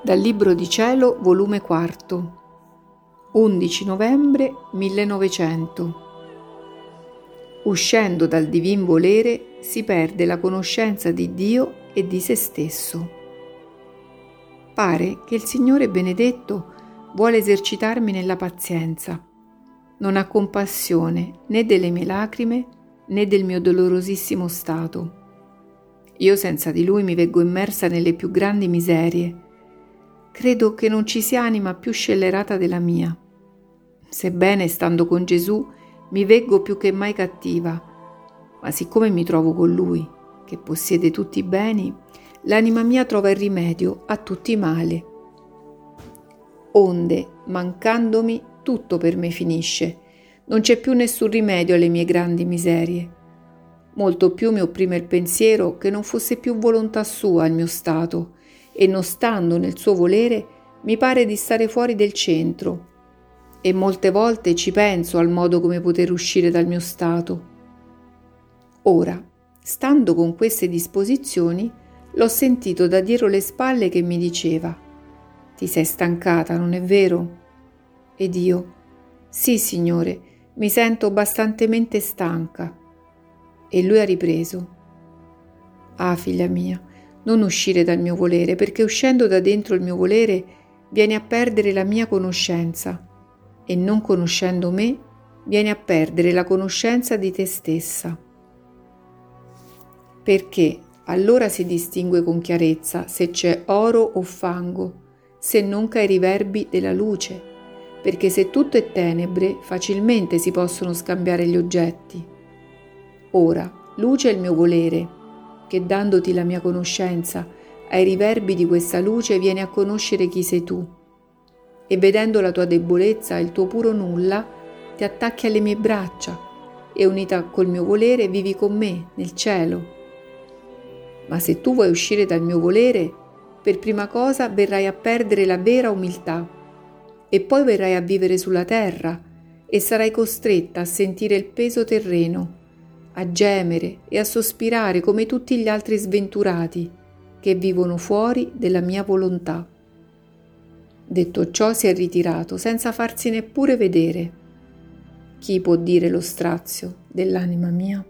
Dal Libro di Cielo, volume 4, 11 novembre 1900. Uscendo dal divin volere si perde la conoscenza di Dio e di se stesso. Pare che il Signore benedetto vuole esercitarmi nella pazienza. Non ha compassione né delle mie lacrime né del mio dolorosissimo stato. Io senza di Lui mi veggo immersa nelle più grandi miserie credo che non ci sia anima più scellerata della mia. Sebbene stando con Gesù mi veggo più che mai cattiva, ma siccome mi trovo con Lui, che possiede tutti i beni, l'anima mia trova il rimedio a tutti i mali. Onde, mancandomi, tutto per me finisce, non c'è più nessun rimedio alle mie grandi miserie. Molto più mi opprime il pensiero che non fosse più volontà sua il mio stato, e non stando nel suo volere mi pare di stare fuori del centro e molte volte ci penso al modo come poter uscire dal mio stato. Ora, stando con queste disposizioni, l'ho sentito da dietro le spalle che mi diceva Ti sei stancata, non è vero? Ed io Sì, Signore, mi sento abbastantemente stanca. E lui ha ripreso Ah, figlia mia, non uscire dal mio volere, perché uscendo da dentro il mio volere vieni a perdere la mia conoscenza e non conoscendo me vieni a perdere la conoscenza di te stessa. Perché allora si distingue con chiarezza se c'è oro o fango, se non che i riverbi della luce, perché se tutto è tenebre facilmente si possono scambiare gli oggetti. Ora, luce è il mio volere, che dandoti la mia conoscenza, ai riverbi di questa luce vieni a conoscere chi sei tu. E vedendo la tua debolezza e il tuo puro nulla, ti attacchi alle mie braccia e unita col mio volere vivi con me nel cielo. Ma se tu vuoi uscire dal mio volere, per prima cosa verrai a perdere la vera umiltà e poi verrai a vivere sulla terra e sarai costretta a sentire il peso terreno a gemere e a sospirare come tutti gli altri sventurati che vivono fuori della mia volontà. Detto ciò si è ritirato senza farsi neppure vedere. Chi può dire lo strazio dell'anima mia?